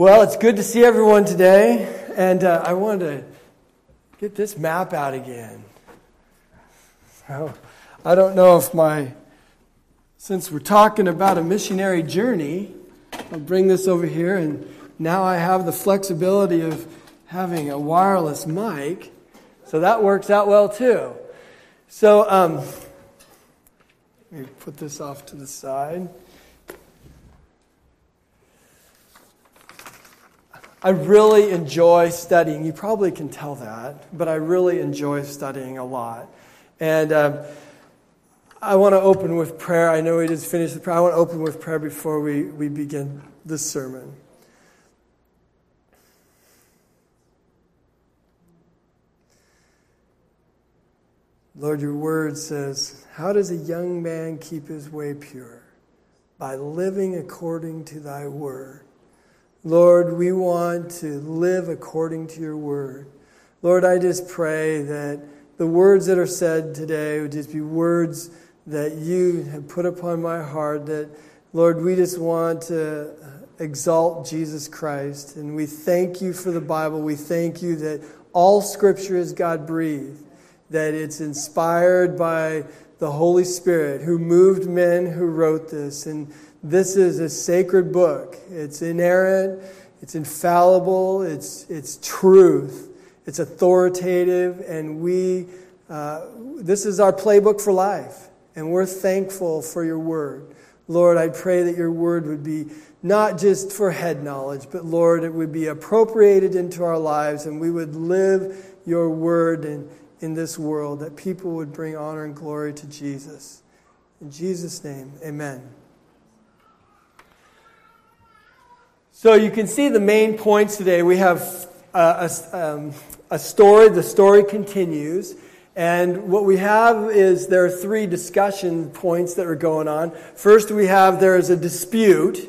Well, it's good to see everyone today, and uh, I wanted to get this map out again. So, I don't know if my, since we're talking about a missionary journey, I'll bring this over here, and now I have the flexibility of having a wireless mic, so that works out well too. So, um, let me put this off to the side. I really enjoy studying. You probably can tell that, but I really enjoy studying a lot. And um, I want to open with prayer. I know we just finished the prayer. I want to open with prayer before we, we begin this sermon. Lord, your word says, How does a young man keep his way pure? By living according to thy word. Lord, we want to live according to your word. Lord, I just pray that the words that are said today would just be words that you have put upon my heart. That, Lord, we just want to exalt Jesus Christ. And we thank you for the Bible. We thank you that all scripture is God breathed, that it's inspired by the Holy Spirit who moved men who wrote this. And this is a sacred book. It's inerrant, it's infallible, it's, it's truth, it's authoritative, and we, uh, this is our playbook for life. And we're thankful for your word. Lord, I pray that your word would be not just for head knowledge, but Lord, it would be appropriated into our lives and we would live your word in, in this world, that people would bring honor and glory to Jesus. In Jesus' name, amen. So you can see the main points today. We have uh, a, um, a story, the story continues. And what we have is there are three discussion points that are going on. First, we have there is a dispute,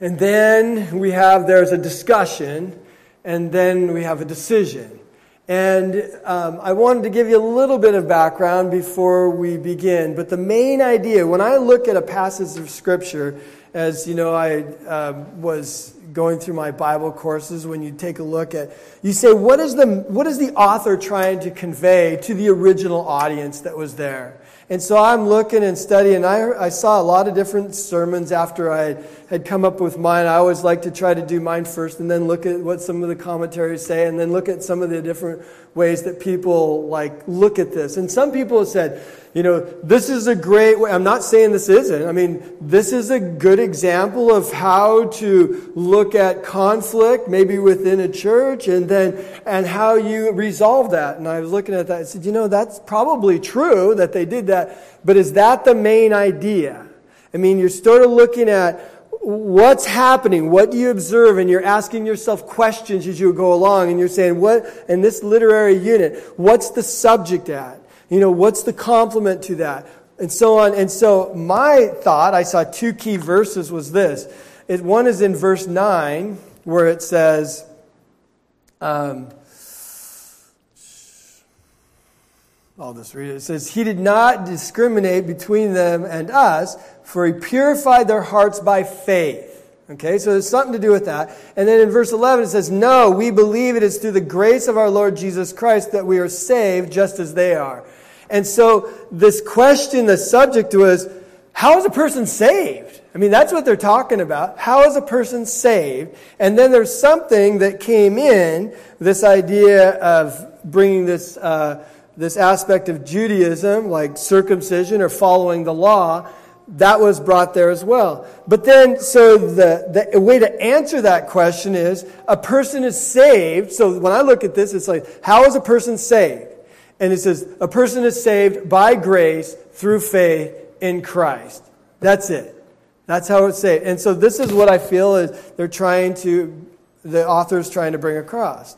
and then we have there's a discussion, and then we have a decision. And um, I wanted to give you a little bit of background before we begin. But the main idea, when I look at a passage of Scripture, as you know, I uh, was going through my Bible courses, when you take a look at, you say, what is, the, what is the author trying to convey to the original audience that was there? And so I'm looking and studying. I, I saw a lot of different sermons after I had come up with mine. I always like to try to do mine first and then look at what some of the commentaries say and then look at some of the different ways that people like look at this. And some people have said, you know, this is a great way. I'm not saying this isn't. I mean, this is a good example of how to look at conflict, maybe within a church, and then, and how you resolve that. And I was looking at that. I said, you know, that's probably true that they did that, but is that the main idea? I mean, you're sort of looking at what's happening? What do you observe? And you're asking yourself questions as you go along, and you're saying, what, in this literary unit, what's the subject at? You know, what's the complement to that? And so on. And so my thought, I saw two key verses, was this. It, one is in verse 9, where it says, um, I'll just read it. It says, He did not discriminate between them and us, for He purified their hearts by faith. Okay, so there's something to do with that. And then in verse 11 it says, No, we believe it is through the grace of our Lord Jesus Christ that we are saved just as they are. And so this question, the subject was, how is a person saved? I mean, that's what they're talking about. How is a person saved? And then there's something that came in, this idea of bringing this, uh, this aspect of Judaism, like circumcision or following the law, that was brought there as well. But then, so the, the way to answer that question is a person is saved. So when I look at this, it's like, how is a person saved? And it says, a person is saved by grace through faith in Christ. That's it. That's how it's saved. And so this is what I feel is they're trying to, the author's trying to bring across.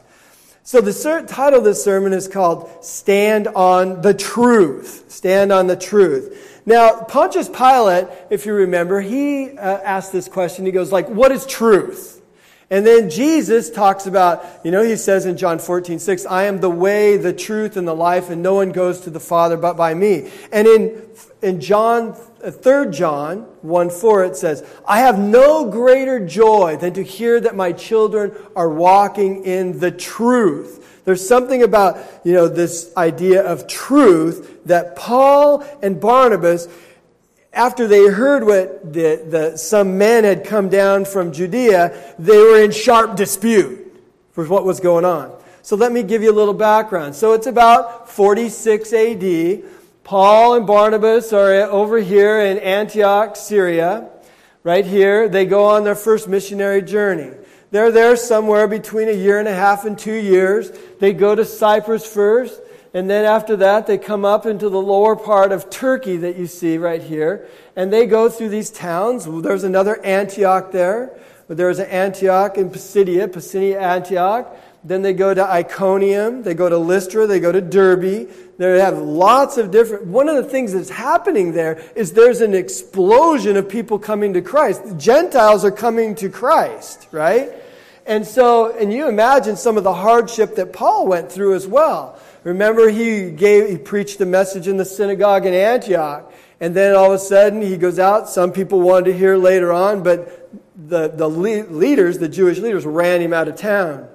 So the title of this sermon is called Stand on the Truth. Stand on the Truth. Now, Pontius Pilate, if you remember, he uh, asked this question. He goes like, what is truth? And then Jesus talks about, you know, he says in John 14, 6, I am the way, the truth, and the life, and no one goes to the Father but by me. And in, in John Uh, 3 John 1 4, it says, I have no greater joy than to hear that my children are walking in the truth. There's something about, you know, this idea of truth that Paul and Barnabas, after they heard what the, the, some men had come down from Judea, they were in sharp dispute for what was going on. So let me give you a little background. So it's about 46 AD. Paul and Barnabas are over here in Antioch, Syria. Right here, they go on their first missionary journey. They're there somewhere between a year and a half and two years. They go to Cyprus first, and then after that, they come up into the lower part of Turkey that you see right here. And they go through these towns. There's another Antioch there. There's an Antioch in Pisidia, Pisidia, Antioch. Then they go to Iconium, they go to Lystra, they go to Derbe. They have lots of different. One of the things that's happening there is there's an explosion of people coming to Christ. The Gentiles are coming to Christ, right? And so, and you imagine some of the hardship that Paul went through as well. Remember, he gave, he preached a message in the synagogue in Antioch. And then all of a sudden he goes out. Some people wanted to hear later on, but the, the leaders, the Jewish leaders, ran him out of town.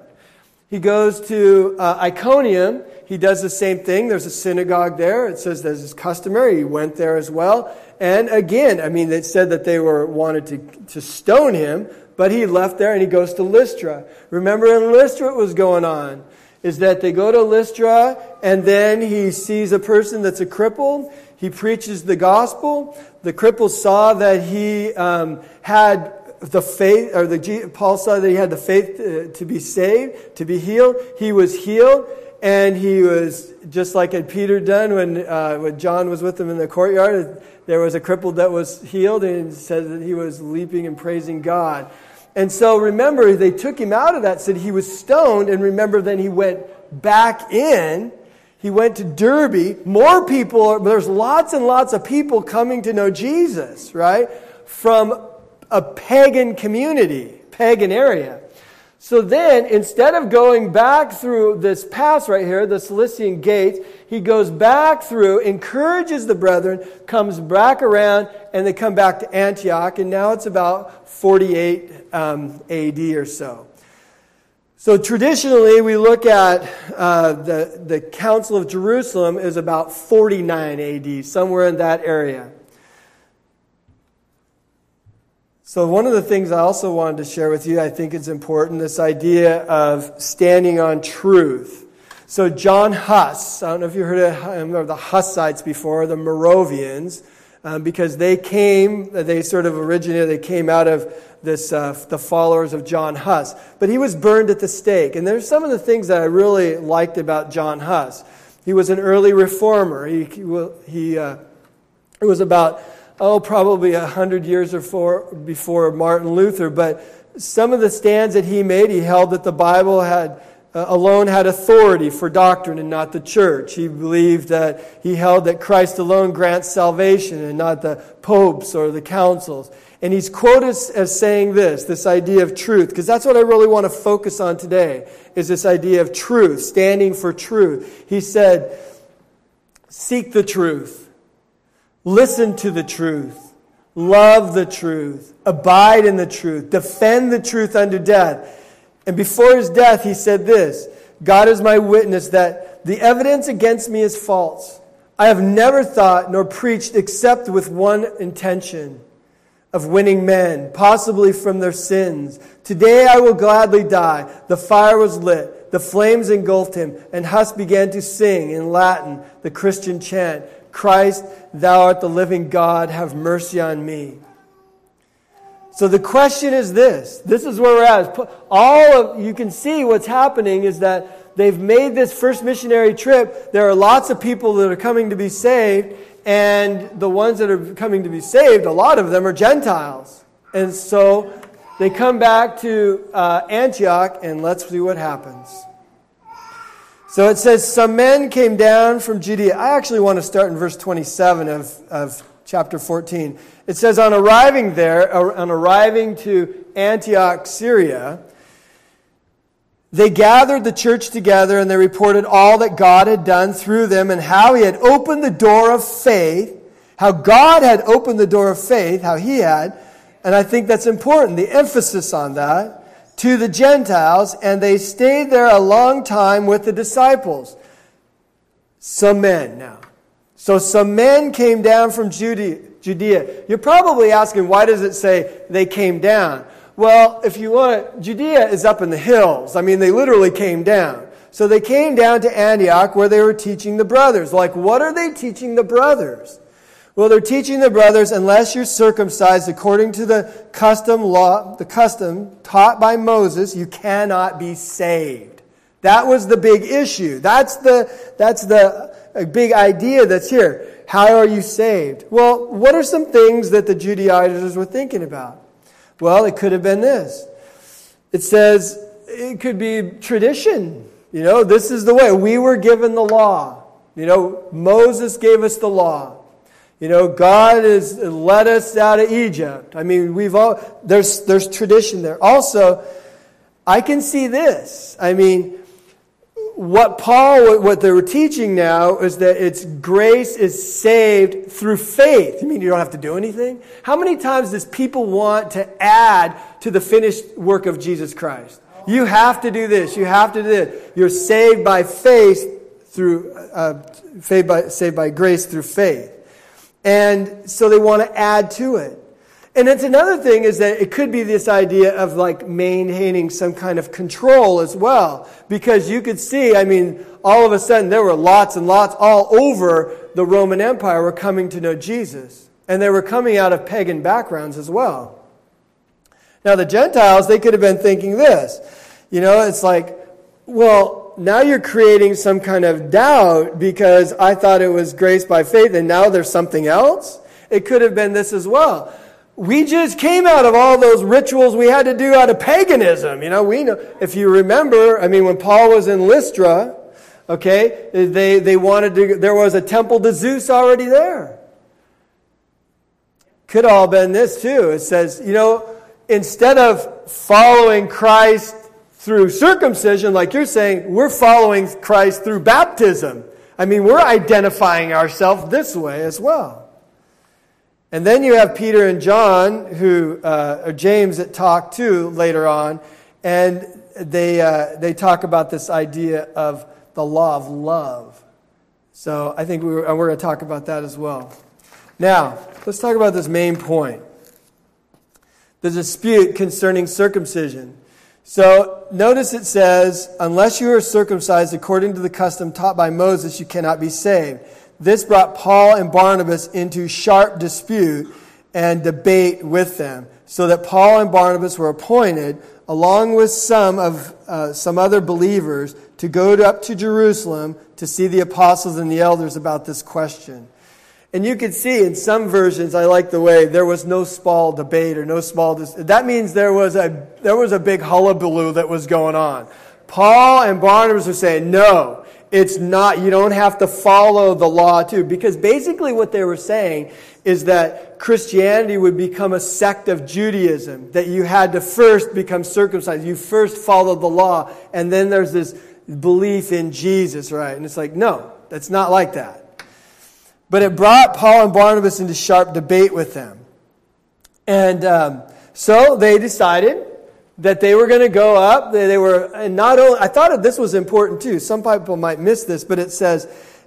He goes to uh, Iconium. He does the same thing. There's a synagogue there. It says there's his customary. He went there as well. And again, I mean, they said that they were wanted to, to stone him, but he left there and he goes to Lystra. Remember in Lystra what was going on? Is that they go to Lystra and then he sees a person that's a cripple. He preaches the gospel. The cripple saw that he um, had the faith, or the, Paul saw that he had the faith to, to be saved, to be healed. He was healed, and he was just like had Peter done when, uh, when John was with him in the courtyard. There was a cripple that was healed, and said that he was leaping and praising God. And so remember, they took him out of that, said he was stoned, and remember, then he went back in. He went to Derbe. More people, there's lots and lots of people coming to know Jesus, right? From a pagan community, pagan area. So then, instead of going back through this pass right here, the Cilician Gate, he goes back through, encourages the brethren, comes back around, and they come back to Antioch, and now it's about 48 um, AD or so. So traditionally, we look at uh, the, the Council of Jerusalem is about 49 AD, somewhere in that area. So, one of the things I also wanted to share with you, I think it's important this idea of standing on truth. So, John Huss, I don't know if you heard of the Hussites before, the Moravians, um, because they came, they sort of originated, they came out of this, uh, the followers of John Huss. But he was burned at the stake. And there's some of the things that I really liked about John Huss. He was an early reformer. He, he, he uh, it was about oh, probably a hundred years before, before Martin Luther, but some of the stands that he made, he held that the Bible had uh, alone had authority for doctrine and not the church. He believed that he held that Christ alone grants salvation and not the popes or the councils. And he's quoted as saying this, this idea of truth, because that's what I really want to focus on today, is this idea of truth, standing for truth. He said, seek the truth. Listen to the truth. Love the truth. Abide in the truth. Defend the truth unto death. And before his death, he said this God is my witness that the evidence against me is false. I have never thought nor preached except with one intention of winning men, possibly from their sins. Today I will gladly die. The fire was lit. The flames engulfed him, and Huss began to sing in Latin the Christian chant Christ, thou art the living God, have mercy on me. So the question is this. This is where we're at. All of, you can see what's happening is that they've made this first missionary trip. There are lots of people that are coming to be saved, and the ones that are coming to be saved, a lot of them are Gentiles. And so they come back to uh, Antioch, and let's see what happens. So it says, Some men came down from Judea. I actually want to start in verse 27 of, of chapter 14. It says, On arriving there, uh, on arriving to Antioch, Syria, they gathered the church together and they reported all that God had done through them and how he had opened the door of faith How God had opened the door of faith, how He had, and I think that's important, the emphasis on that, to the Gentiles, and they stayed there a long time with the disciples. Some men now. So some men came down from Judea. You're probably asking, why does it say they came down? Well, if you want, Judea is up in the hills. I mean, they literally came down. So they came down to Antioch where they were teaching the brothers. Like, what are they teaching the brothers? Well, they're teaching the brothers, unless you're circumcised according to the custom law, the custom taught by Moses, you cannot be saved. That was the big issue. That's the, that's the big idea that's here. How are you saved? Well, what are some things that the Judaizers were thinking about? Well, it could have been this. It says it could be tradition. You know, this is the way. We were given the law. You know, Moses gave us the law. You know, God has led us out of Egypt. I mean, we've all, there's, there's tradition there. Also, I can see this. I mean, what Paul, what they were teaching now is that it's grace is saved through faith. You mean you don't have to do anything? How many times does people want to add to the finished work of Jesus Christ? You have to do this. You have to do this. You're saved by faith through, uh, by, saved by grace through faith. And so they want to add to it. And it's another thing is that it could be this idea of like maintaining some kind of control as well. Because you could see, I mean, all of a sudden there were lots and lots all over the Roman Empire were coming to know Jesus. And they were coming out of pagan backgrounds as well. Now the Gentiles, they could have been thinking this. You know, it's like, well, now you're creating some kind of doubt because I thought it was grace by faith and now there's something else. It could have been this as well we just came out of all those rituals we had to do out of paganism. You know, we know, if you remember, I mean, when Paul was in Lystra, okay, they, they wanted to, there was a temple to Zeus already there. Could all been this too. It says, you know, instead of following Christ through circumcision, like you're saying, we're following Christ through baptism. I mean, we're identifying ourselves this way as well. And then you have Peter and John, who, uh, or James, that talk too later on, and they, uh, they talk about this idea of the law of love. So I think we were, we're going to talk about that as well. Now, let's talk about this main point the dispute concerning circumcision. So notice it says, unless you are circumcised according to the custom taught by Moses, you cannot be saved. This brought Paul and Barnabas into sharp dispute and debate with them, so that Paul and Barnabas were appointed, along with some of uh, some other believers, to go up to Jerusalem to see the apostles and the elders about this question. And you can see in some versions, I like the way there was no small debate or no small. Dis- that means there was a there was a big hullabaloo that was going on. Paul and Barnabas are saying, "No, it's not, you don't have to follow the law too. Because basically what they were saying is that Christianity would become a sect of Judaism, that you had to first become circumcised. You first followed the law, and then there's this belief in Jesus, right? And it's like, no, that's not like that. But it brought Paul and Barnabas into sharp debate with them. And um, so they decided that they were going to go up. They, they were, and not only, I thought this was important too. Some people might miss this, but it says,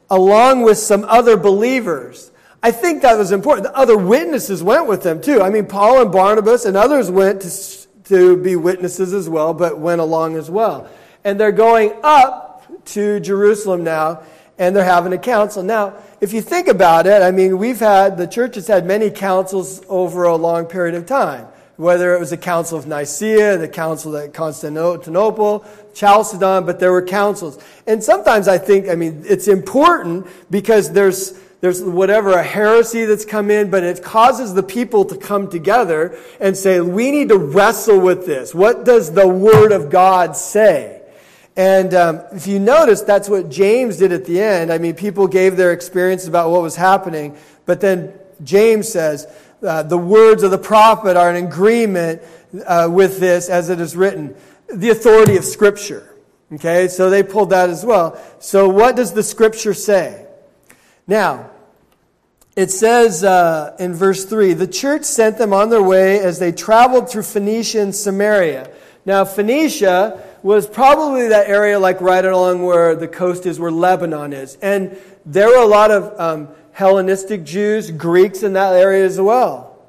along with some other believers. I think that was important. The other witnesses went with them too. I mean, Paul and Barnabas and others went to, to be witnesses as well, but went along as well. And they're going up to Jerusalem now, and they're having a council. Now, if you think about it, I mean, we've had, the church has had many councils over a long period of time whether it was the Council of Nicaea, the Council at Constantinople, Chalcedon, but there were councils. And sometimes I think, I mean, it's important because there's, there's whatever, a heresy that's come in, but it causes the people to come together and say, we need to wrestle with this. What does the Word of God say? And um, if you notice, that's what James did at the end. I mean, people gave their experience about what was happening, but then James says, uh, the words of the prophet are in agreement uh, with this as it is written. The authority of Scripture. Okay, so they pulled that as well. So, what does the Scripture say? Now, it says uh, in verse 3 the church sent them on their way as they traveled through Phoenicia and Samaria. Now, Phoenicia was probably that area like right along where the coast is, where Lebanon is. And there were a lot of um, Hellenistic Jews, Greeks in that area as well.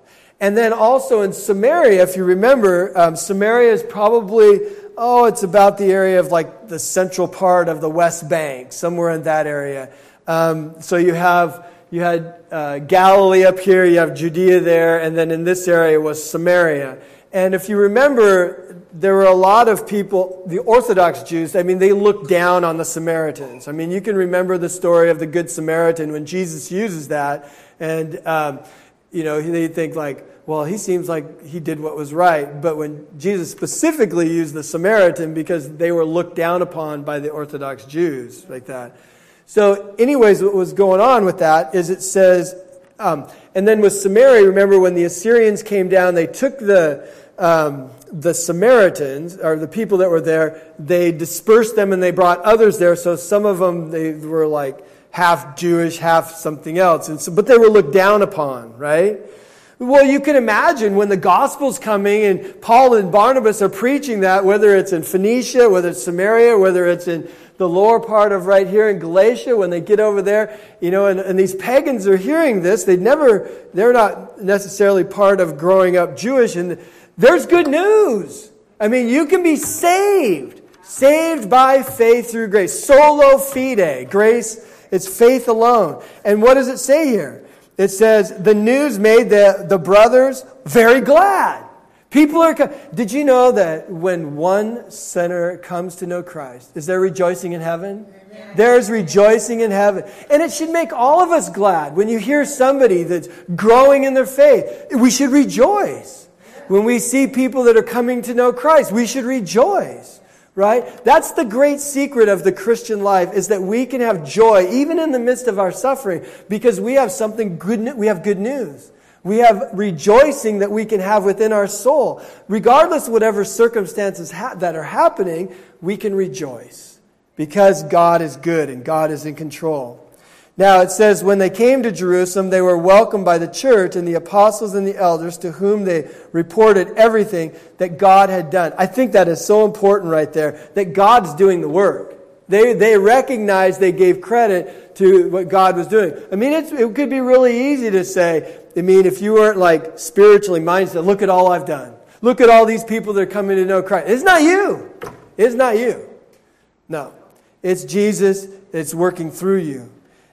And then also in Samaria, if you remember, um, Samaria is probably, oh, it's about the area of like the central part of the West Bank, somewhere in that area. Um, so you have you had uh, Galilee up here, you have Judea there, and then in this area was Samaria. And if you remember, there were a lot of people, the Orthodox Jews, I mean, they looked down on the Samaritans. I mean, you can remember the story of the Good Samaritan when Jesus uses that, and, um, you know, they think like, well, he seems like he did what was right. But when Jesus specifically used the Samaritan because they were looked down upon by the Orthodox Jews, like that. So, anyways, what was going on with that is it says, um, and then with Samaria, remember when the Assyrians came down, they took the, um, the Samaritans, or the people that were there, they dispersed them and they brought others there. So some of them, they were like half Jewish, half something else. And so, but they were looked down upon, right? Well, you can imagine when the gospel's coming and Paul and Barnabas are preaching that, whether it's in Phoenicia, whether it's Samaria, whether it's in the lower part of right here in Galatia, when they get over there, you know, and, and these pagans are hearing this. They never, they're not necessarily part of growing up Jewish. And there's good news. I mean, you can be saved. Saved by faith through grace. Solo fide. Grace, it's faith alone. And what does it say here? It says, the news made the, the brothers very glad. People are. Did you know that when one sinner comes to know Christ, is there rejoicing in heaven? Amen. There's rejoicing in heaven. And it should make all of us glad. When you hear somebody that's growing in their faith, we should rejoice. When we see people that are coming to know Christ, we should rejoice. Right? That's the great secret of the Christian life is that we can have joy even in the midst of our suffering because we have something good, we have good news. We have rejoicing that we can have within our soul. Regardless whatever circumstances ha- that are happening, we can rejoice because God is good and God is in control. Now it says, when they came to Jerusalem, they were welcomed by the church and the apostles and the elders to whom they reported everything that God had done. I think that is so important right there, that God's doing the work. They, they recognized, they gave credit to what God was doing. I mean, it could be really easy to say, I mean, if you weren't like spiritually minded, look at all I've done. Look at all these people that are coming to know Christ. It's not you. It's not you. No. It's Jesus that's working through you.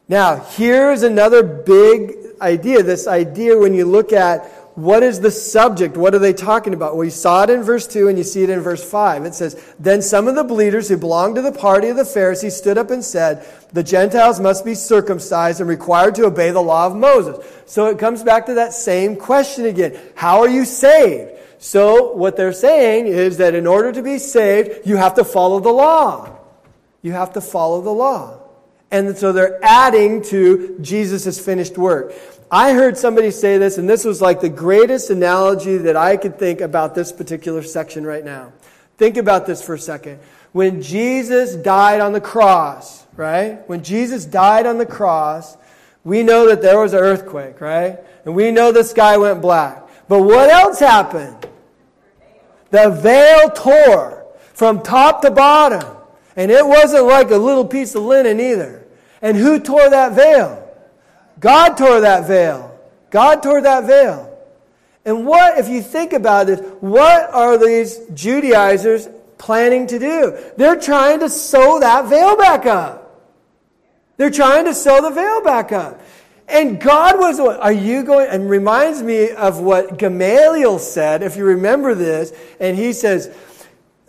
Now, here's another big idea. This idea when you look at what is the subject? What are they talking about? Well, you saw it in verse 2 and you see it in verse 5. It says, Then some of the leaders who belonged to the party of the Pharisees stood up and said, The Gentiles must be circumcised and required to obey the law of Moses. So it comes back to that same question again. How are you saved? So what they're saying is that in order to be saved, you have to follow the law. You have to follow the law. And so they're adding to Jesus' finished work. I heard somebody say this, and this was like the greatest analogy that I could think about this particular section right now. Think about this for a second. When Jesus died on the cross, right? When Jesus died on the cross, we know that there was an earthquake, right? And we know the sky went black. But what else happened? The veil tore from top to bottom. And it wasn't like a little piece of linen either. And who tore that veil? God tore that veil. God tore that veil. And what, if you think about it, what are these Judaizers planning to do? They're trying to sew that veil back up. They're trying to sew the veil back up. And God was, are you going, and reminds me of what Gamaliel said, if you remember this, and he says,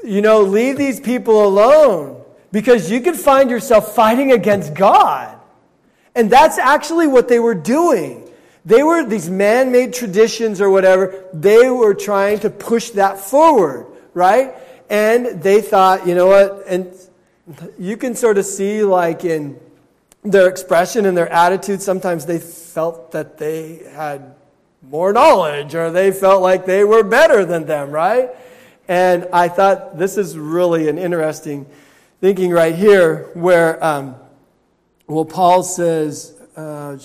you know, leave these people alone because you could find yourself fighting against God. And that's actually what they were doing. They were these man made traditions or whatever, they were trying to push that forward, right? And they thought, you know what? And you can sort of see, like, in their expression and their attitude, sometimes they felt that they had more knowledge or they felt like they were better than them, right? And I thought this is really an interesting thinking right here where. Um, well, Paul says, uh,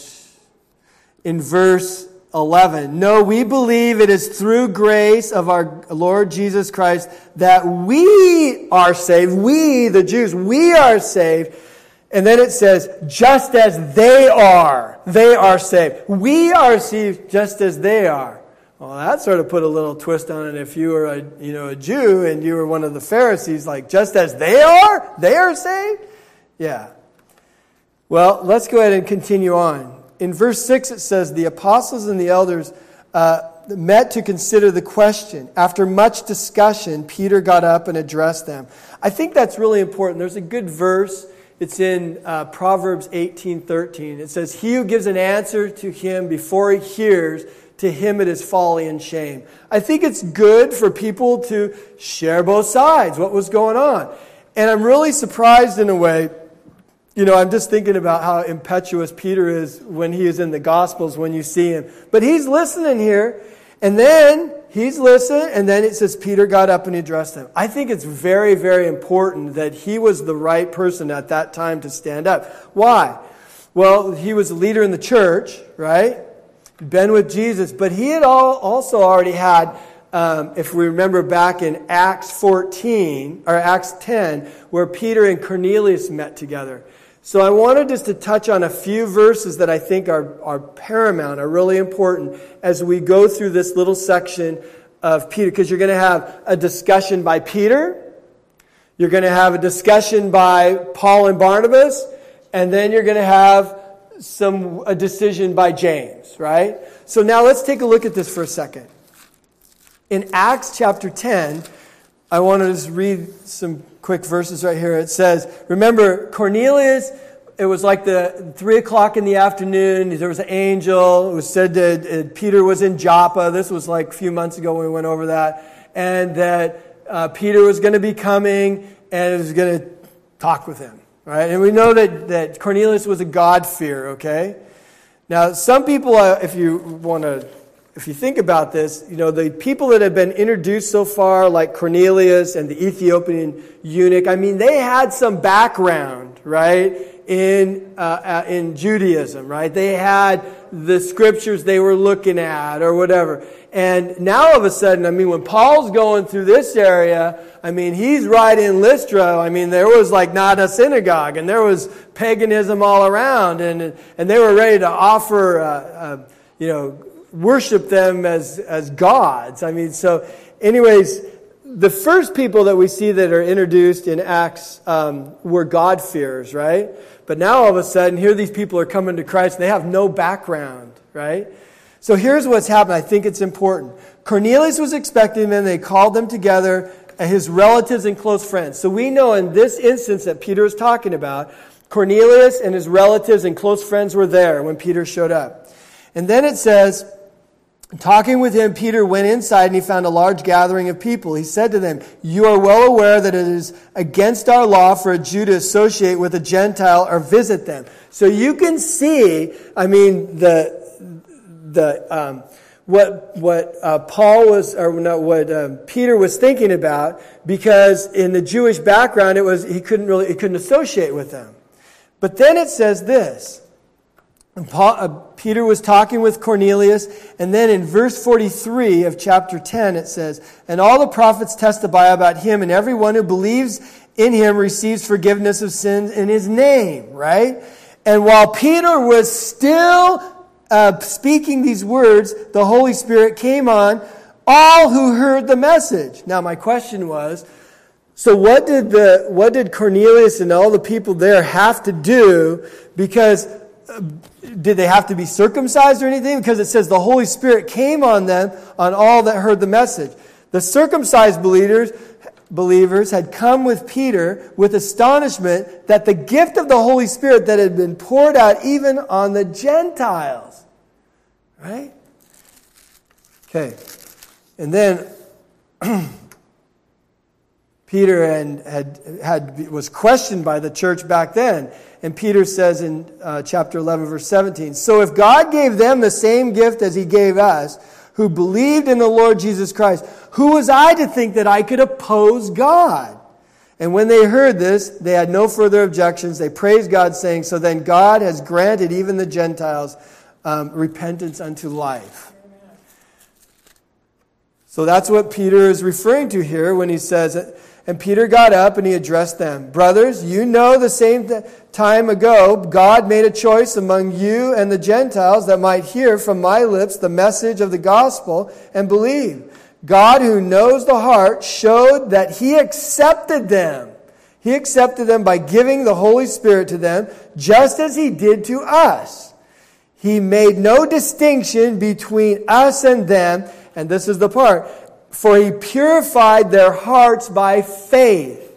in verse 11. No, we believe it is through grace of our Lord Jesus Christ that we are saved. We, the Jews, we are saved. And then it says, just as they are, they are saved. We are saved just as they are. Well, that sort of put a little twist on it. If you were a, you know, a Jew and you were one of the Pharisees, like, just as they are, they are saved? Yeah. Well, let's go ahead and continue on in verse 6, it says, The apostles and the elders uh, met to consider the question. After much discussion, Peter got up and addressed them. I think that's really important. There's a good verse. It's in uh, Proverbs 18:13. It says, "He who gives an answer to him before he hears, to him it is folly and shame." I think it's good for people to share both sides, what was going on. And I'm really surprised in a way you know, I'm just thinking about how impetuous Peter is when he is in the Gospels when you see him. But he's listening here, and then he's listening, and then it says Peter got up and addressed them. I think it's very, very important that he was the right person at that time to stand up. Why? Well, he was a leader in the church, right? Been with Jesus, but he had all, also already had um, if we remember back in Acts 14 or Acts 10, where Peter and Cornelius met together. So I wanted just to touch on a few verses that I think are, are paramount, are really important as we go through this little section of Peter, because you're going to have a discussion by Peter, you're going to have a discussion by Paul and Barnabas, and then you're going to have some a decision by James, right? So now let's take a look at this for a second. In Acts chapter 10, I want to just read some quick verses right here. It says, Remember, Cornelius, it was like the three o'clock in the afternoon. There was an angel. Was said that Peter was in Joppa. This was like a few months ago when we went over that. And that uh, Peter was going to be coming and was going to talk with him. Right? And we know that, that Cornelius was a God-fear, okay? Now, some people, uh, if you want to if you think about this, you know, the people that have been introduced so far, like Cornelius and the Ethiopian eunuch, I mean, they had some background, right, in, uh, uh, in Judaism, right? They had the scriptures they were looking at or whatever. And now all of a sudden, I mean, when Paul's going through this area, I mean, he's right in Lystra. I mean, there was like not a synagogue and there was paganism all around and, and they were ready to offer, uh, uh you know, worship them as, as gods. I mean, so, anyways, the first people that we see that are introduced in Acts um, were God-fearers, right? But now all of a sudden, here these people are coming to Christ and they have no background, right? So here's what's happened. I think it's important. Cornelius was expecting them. They called them together, uh, his relatives and close friends. So we know in this instance that Peter is talking about, Cornelius and his relatives and close friends were there when Peter showed up. And then it says, Talking with him, Peter went inside and he found a large gathering of people. He said to them, You are well aware that it is against our law for a Jew to associate with a Gentile or visit them. So you can see, I mean, the, the, um, what, what uh, Paul was, or what um, Peter was thinking about, because in the Jewish background, it was, he couldn't really, he couldn't associate with them. But then it says this, Paul, uh, Peter was talking with Cornelius, and then in verse 43 of chapter 10 it says, And all the prophets testify about him, and everyone who believes in him receives forgiveness of sins in his name, right? And while Peter was still uh, speaking these words, the Holy Spirit came on all who heard the message. Now, my question was, so what did the what did Cornelius and all the people there have to do? Because did they have to be circumcised or anything? Because it says the Holy Spirit came on them, on all that heard the message. The circumcised believers, believers had come with Peter with astonishment that the gift of the Holy Spirit that had been poured out even on the Gentiles. Right? Okay. And then Peter and had, had, was questioned by the church back then. And Peter says in uh, chapter 11, verse 17 So if God gave them the same gift as he gave us, who believed in the Lord Jesus Christ, who was I to think that I could oppose God? And when they heard this, they had no further objections. They praised God, saying, So then God has granted even the Gentiles um, repentance unto life. So that's what Peter is referring to here when he says, and Peter got up and he addressed them Brothers, you know the same th- time ago, God made a choice among you and the Gentiles that might hear from my lips the message of the gospel and believe. God, who knows the heart, showed that he accepted them. He accepted them by giving the Holy Spirit to them, just as he did to us. He made no distinction between us and them, and this is the part for he purified their hearts by faith.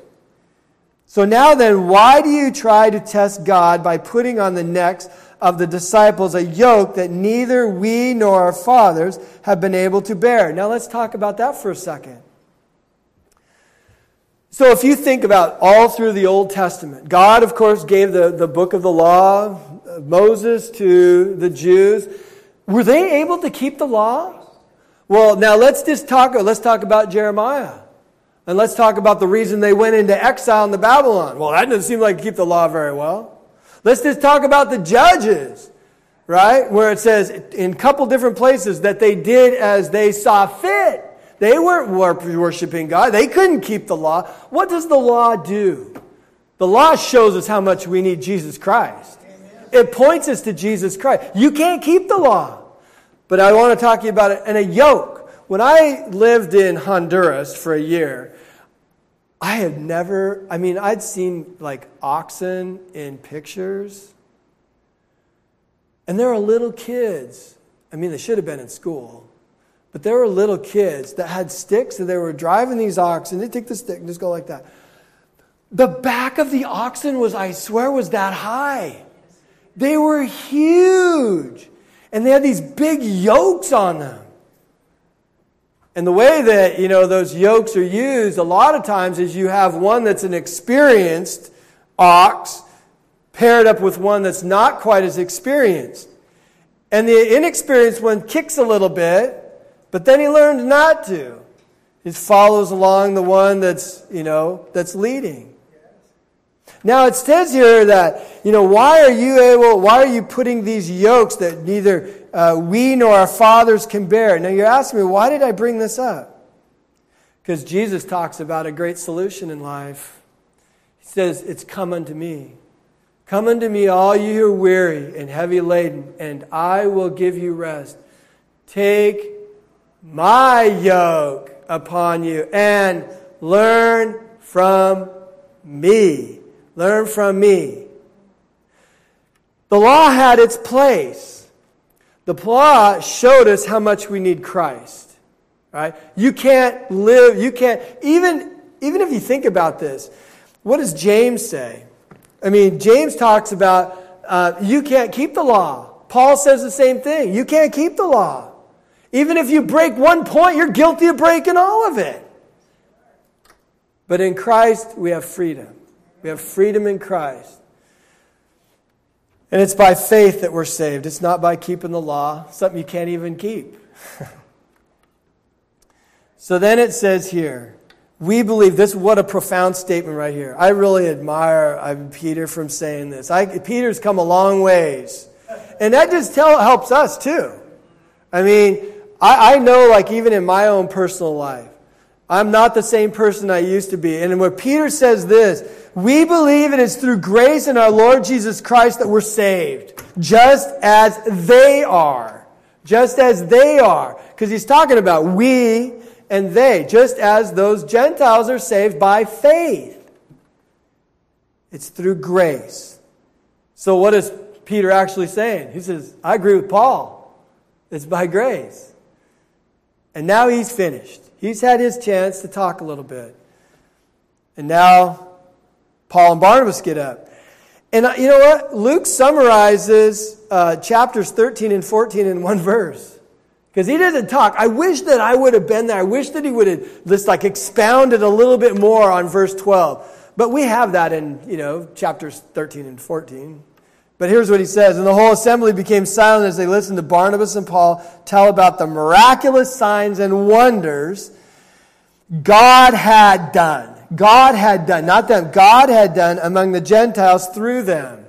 So now then, why do you try to test God by putting on the necks of the disciples a yoke that neither we nor our fathers have been able to bear? Now let's talk about that for a second. So, if you think about all through the Old Testament, God, of course, gave the, the book of the law, uh, Moses to the Jews. Were they able to keep the law? Well, now let's just talk, let's talk about Jeremiah. And let's talk about the reason they went into exile in the Babylon. Well, that doesn't seem like keep the law very well. Let's just talk about the judges, right? Where it says in a couple different places that they did as they saw fit. They weren't worshiping God. They couldn't keep the law. What does the law do? The law shows us how much we need Jesus Christ. It points us to Jesus Christ. You can't keep the law. But I want to talk to you about it. And a yoke. When I lived in Honduras for a year, I had never, I mean, I'd seen like oxen in pictures. And there were little kids. I mean, they should have been in school. But there were little kids that had sticks and they were driving these oxen. They take the stick and just go like that. The back of the oxen was, I swear, was that high. They were huge and they had these big yokes on them. And the way that, you know, those yokes are used a lot of times is you have one that's an experienced ox paired up with one that's not quite as experienced. And the inexperienced one kicks a little bit, but then he learns not to. He follows along the one that's, you know, that's leading. Now it says here that, you know, why are you able, why are you putting these yokes that neither uh, we nor our fathers can bear? Now you're asking me, why did I bring this up? Because Jesus talks about a great solution in life. He says, It's come unto me. Come unto me, all you who are weary and heavy laden, and I will give you rest. Take my yoke upon you and learn from me. Learn from me. The law had its place. The law showed us how much we need Christ. Right? You can't live, you can't, even, even if you think about this, what does James say? I mean, James talks about uh, you can't keep the law. Paul says the same thing. You can't keep the law. Even if you break one point, you're guilty of breaking all of it. But in Christ, we have freedom. We have freedom in Christ. And it's by faith that we're saved. It's not by keeping the law, something you can't even keep. so then it says here, we believe this is what a profound statement right here. I really admire I'm Peter from saying this. I, Peter's come a long ways. And that just tell, helps us too. I mean, I, I know like even in my own personal life, I'm not the same person I used to be. And when Peter says this, we believe it is through grace in our Lord Jesus Christ that we're saved, just as they are. Just as they are. Because he's talking about we and they, just as those Gentiles are saved by faith. It's through grace. So, what is Peter actually saying? He says, I agree with Paul. It's by grace. And now he's finished. He's had his chance to talk a little bit. And now Paul and Barnabas get up. And uh, you know what? Luke summarizes uh, chapters 13 and 14 in one verse. Because he doesn't talk. I wish that I would have been there. I wish that he would have just like expounded a little bit more on verse 12. But we have that in, you know, chapters 13 and 14. But here's what he says. And the whole assembly became silent as they listened to Barnabas and Paul tell about the miraculous signs and wonders God had done. God had done, not them, God had done among the Gentiles through them.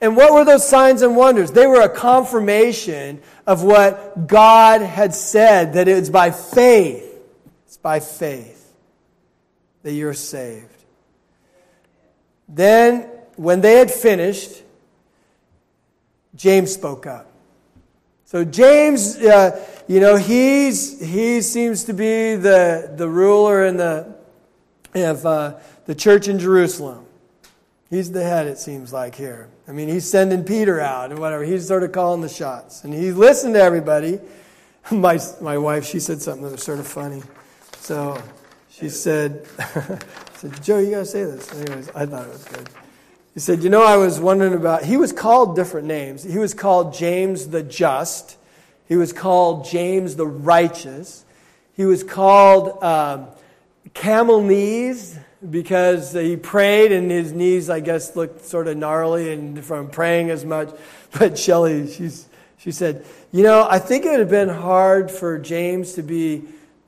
And what were those signs and wonders? They were a confirmation of what God had said, that it's by faith. It's by faith that you're saved. Then, when they had finished, James spoke up. So James, uh, you know, he's he seems to be the the ruler in the of uh, the church in Jerusalem. He's the head, it seems like here. I mean, he's sending Peter out and whatever. He's sort of calling the shots, and he listened to everybody. My my wife, she said something that was sort of funny. So she said, said, Joe, you got to say this. Anyways, I thought it was good. He said, You know, I was wondering about, he was called different names. He was called James the Just, he was called James the Righteous, he was called um, Camel Knees because he prayed and his knees, I guess, looked sort of gnarly and from praying as much. But Shelley, she's, she said, You know, I think it would have been hard for James to be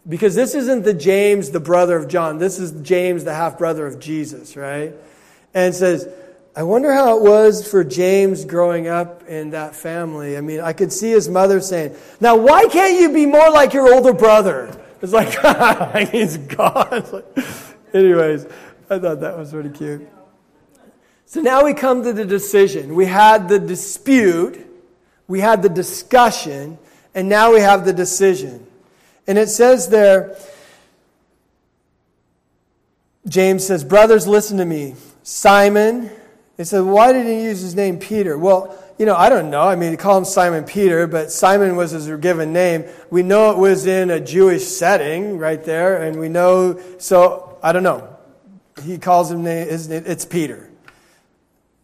because this isn't the James, the brother of John. This is James, the half brother of Jesus, right? And says, I wonder how it was for James growing up in that family. I mean, I could see his mother saying, Now, why can't you be more like your older brother? It's like, he's gone. anyways, I thought that was pretty cute. So now we come to the decision. We had the dispute, we had the discussion, and now we have the decision. And it says there, James says, Brothers, listen to me. Simon, they said, Why did he use his name Peter? Well, you know, I don't know. I mean, he called him Simon Peter, but Simon was his given name. We know it was in a Jewish setting right there, and we know, so I don't know. He calls him, his name, it's Peter.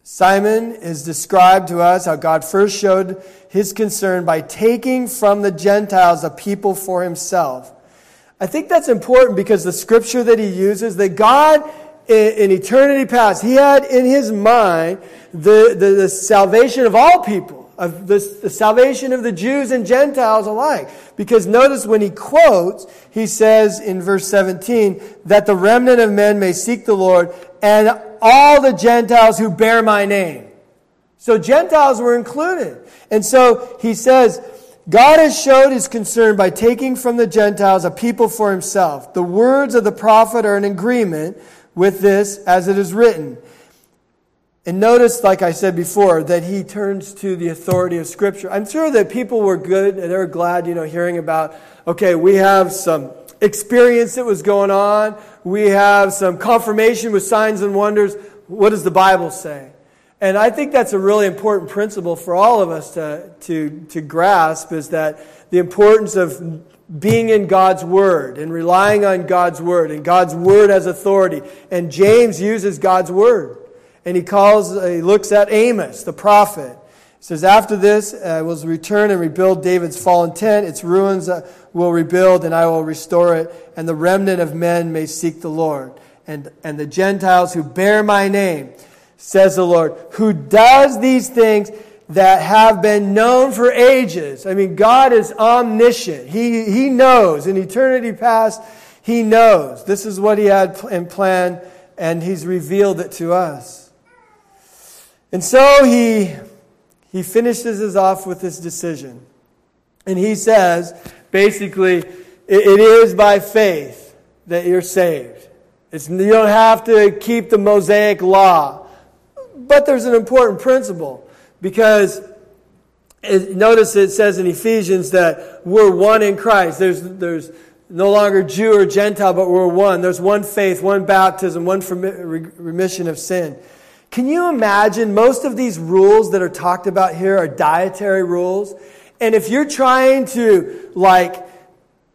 Simon is described to us how God first showed his concern by taking from the Gentiles a people for himself. I think that's important because the scripture that he uses, that God in, eternity past, he had in his mind the, the, the salvation of all people, of the, the salvation of the Jews and Gentiles alike. Because notice when he quotes, he says in verse 17, that the remnant of men may seek the Lord and all the Gentiles who bear my name. So Gentiles were included. And so he says, God has showed his concern by taking from the Gentiles a people for himself. The words of the prophet are in agreement with this as it is written. And notice, like I said before, that he turns to the authority of Scripture. I'm sure that people were good and they were glad, you know, hearing about, okay, we have some experience that was going on. We have some confirmation with signs and wonders. What does the Bible say? And I think that's a really important principle for all of us to, to, to grasp is that the importance of being in God's Word and relying on God's Word and God's Word as authority. And James uses God's Word. And he calls, he looks at Amos, the prophet. He says, After this, I will return and rebuild David's fallen tent. Its ruins uh, will rebuild, and I will restore it, and the remnant of men may seek the Lord. And, and the Gentiles who bear my name, says the Lord, who does these things that have been known for ages. I mean, God is omniscient. He, he knows. In eternity past, He knows. This is what He had in plan, and He's revealed it to us. And so he, he finishes us off with this decision. And he says, basically, it, it is by faith that you're saved. It's, you don't have to keep the Mosaic law. But there's an important principle because it, notice it says in Ephesians that we're one in Christ. There's, there's no longer Jew or Gentile, but we're one. There's one faith, one baptism, one remission of sin. Can you imagine most of these rules that are talked about here are dietary rules? And if you're trying to like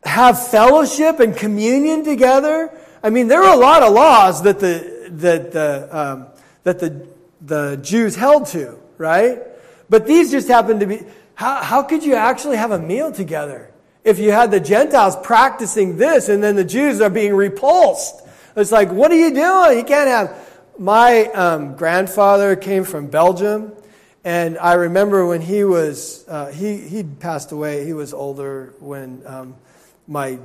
have fellowship and communion together, I mean, there are a lot of laws that the that the um, that the the Jews held to, right? But these just happen to be. How, how could you actually have a meal together if you had the Gentiles practicing this and then the Jews are being repulsed? It's like, what are you doing? You can't have my um, grandfather came from Belgium, and I remember when he was, uh, he, he passed away. He was older when um, my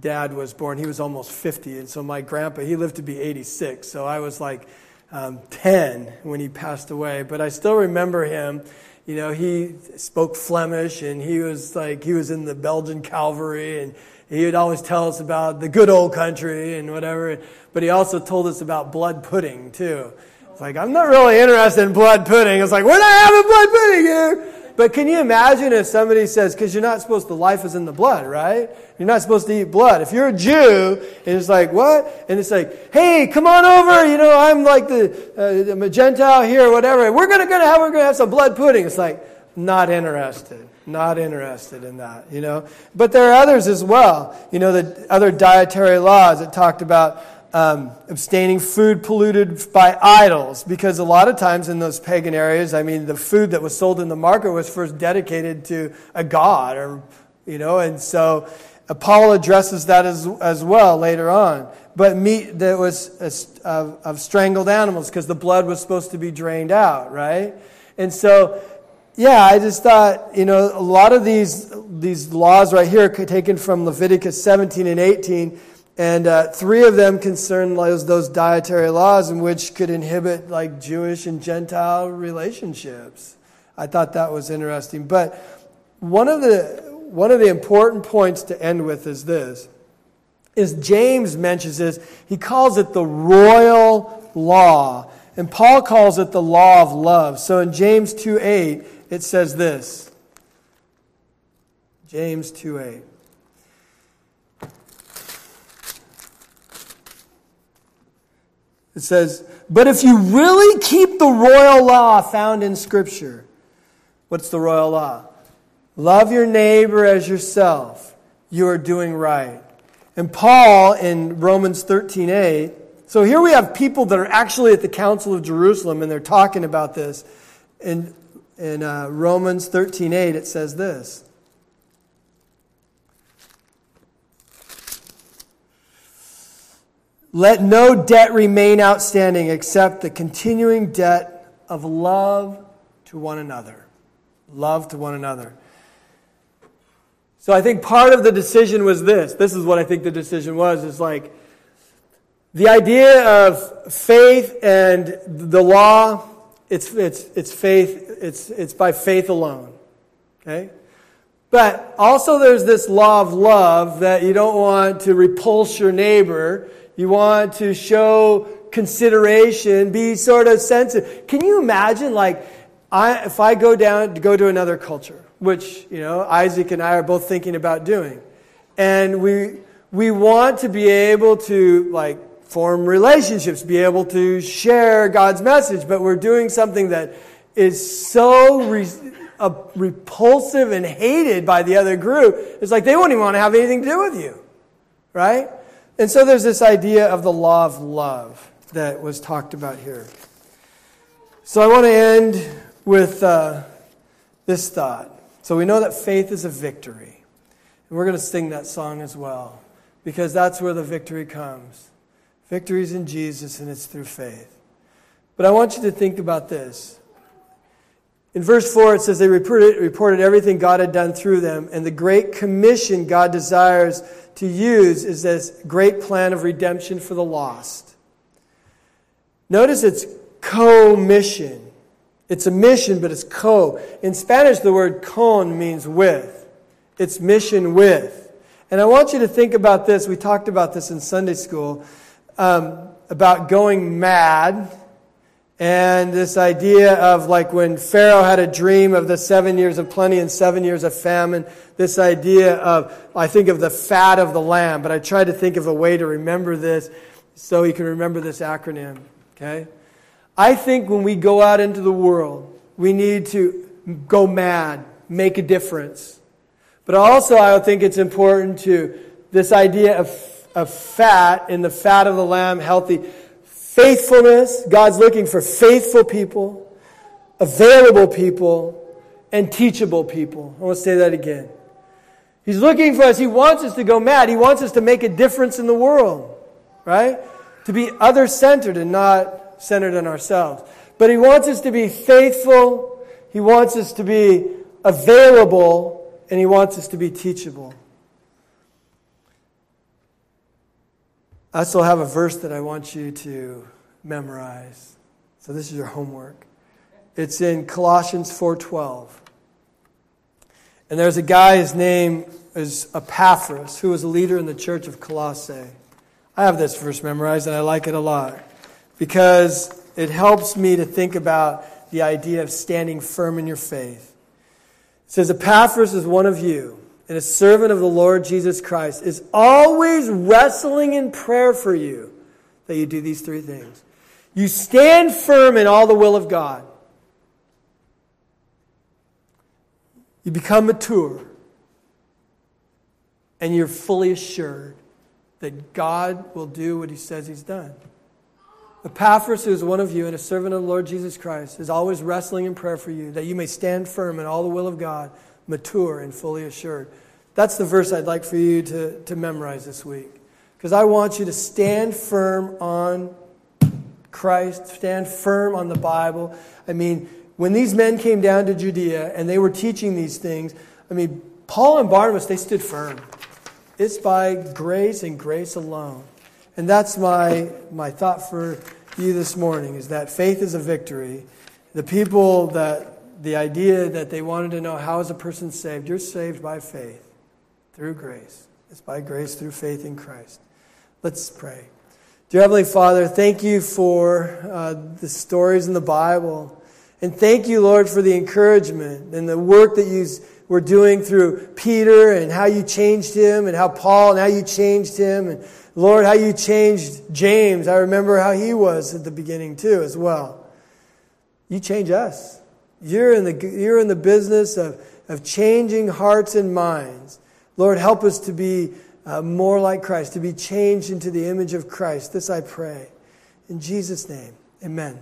dad was born. He was almost 50, and so my grandpa, he lived to be 86. So I was like, um, 10 when he passed away, but I still remember him. You know, he spoke Flemish and he was like, he was in the Belgian cavalry and he would always tell us about the good old country and whatever. But he also told us about blood pudding too. It's like, I'm not really interested in blood pudding. It's like, we're not having blood pudding here. But can you imagine if somebody says, because you're not supposed to, life is in the blood, right? You're not supposed to eat blood. If you're a Jew, and it's like, what? And it's like, hey, come on over, you know, I'm like the, uh, I'm Gentile here whatever. We're gonna, gonna have, we're gonna have some blood pudding. It's like, not interested. Not interested in that, you know. But there are others as well. You know, the other dietary laws that talked about um, abstaining food polluted by idols because a lot of times in those pagan areas i mean the food that was sold in the market was first dedicated to a god or you know and so paul addresses that as, as well later on. But meat that was uh, of, of strangled animals because the blood was supposed to be drained out right? And so yeah i just thought you know a lot of these these laws right here taken from leviticus 17 and 18 and uh, three of them concern those, those dietary laws in which could inhibit like Jewish and Gentile relationships. I thought that was interesting. But one of the one of the important points to end with is this is James mentions this. He calls it the royal law. And Paul calls it the law of love. So in James 2 8, it says this. James 2 8. It says, But if you really keep the royal law found in Scripture, what's the royal law? Love your neighbor as yourself. You are doing right. And Paul in Romans 13 8, so here we have people that are actually at the Council of Jerusalem and they're talking about this. In, in uh, Romans 13 8, it says this. Let no debt remain outstanding except the continuing debt of love to one another. Love to one another. So I think part of the decision was this. This is what I think the decision was. Is like the idea of faith and the law. It's it's it's faith. It's it's by faith alone. Okay. But also there's this law of love that you don't want to repulse your neighbor you want to show consideration, be sort of sensitive. Can you imagine, like, I, if I go down to go to another culture, which, you know, Isaac and I are both thinking about doing, and we, we want to be able to, like, form relationships, be able to share God's message, but we're doing something that is so re- uh, repulsive and hated by the other group. It's like they won't even want to have anything to do with you, right? And so there's this idea of the law of love that was talked about here. So I want to end with uh, this thought. So we know that faith is a victory. And we're going to sing that song as well because that's where the victory comes. Victory is in Jesus and it's through faith. But I want you to think about this. In verse 4, it says they reported, reported everything God had done through them, and the great commission God desires to use is this great plan of redemption for the lost. Notice it's co mission. It's a mission, but it's co. In Spanish, the word con means with. It's mission with. And I want you to think about this. We talked about this in Sunday school um, about going mad and this idea of like when Pharaoh had a dream of the seven years of plenty and seven years of famine, this idea of, I think of the fat of the lamb, but I tried to think of a way to remember this so you can remember this acronym, okay? I think when we go out into the world, we need to go mad, make a difference. But also, I think it's important to this idea of, of fat in the fat of the lamb, healthy faithfulness. God's looking for faithful people, available people, and teachable people. I want to say that again. He's looking for us. He wants us to go mad. He wants us to make a difference in the world, right? To be other centered and not centered on ourselves. But He wants us to be faithful. He wants us to be available. And He wants us to be teachable. I still have a verse that I want you to memorize. So this is your homework. It's in Colossians 4:12. And there's a guy, his name is Epaphras, who was a leader in the church of Colossae. I have this verse memorized and I like it a lot because it helps me to think about the idea of standing firm in your faith. It says, Epaphras is one of you, and a servant of the Lord Jesus Christ, is always wrestling in prayer for you that you do these three things. You stand firm in all the will of God. You become mature. And you're fully assured that God will do what he says he's done. Epaphras, who is one of you and a servant of the Lord Jesus Christ, is always wrestling in prayer for you, that you may stand firm in all the will of God, mature and fully assured. That's the verse I'd like for you to, to memorize this week. Because I want you to stand firm on Christ, stand firm on the Bible. I mean, when these men came down to Judea and they were teaching these things, I mean, Paul and Barnabas, they stood firm. It's by grace and grace alone. And that's my, my thought for you this morning is that faith is a victory. The people that, the idea that they wanted to know how is a person saved, you're saved by faith through grace. It's by grace through faith in Christ. Let's pray. Dear Heavenly Father, thank you for uh, the stories in the Bible. And thank you, Lord, for the encouragement and the work that you were doing through Peter and how you changed him and how Paul and how you changed him. And Lord, how you changed James. I remember how he was at the beginning too, as well. You change us. You're in the, you're in the business of, of changing hearts and minds. Lord, help us to be uh, more like Christ, to be changed into the image of Christ. This I pray. In Jesus' name, amen.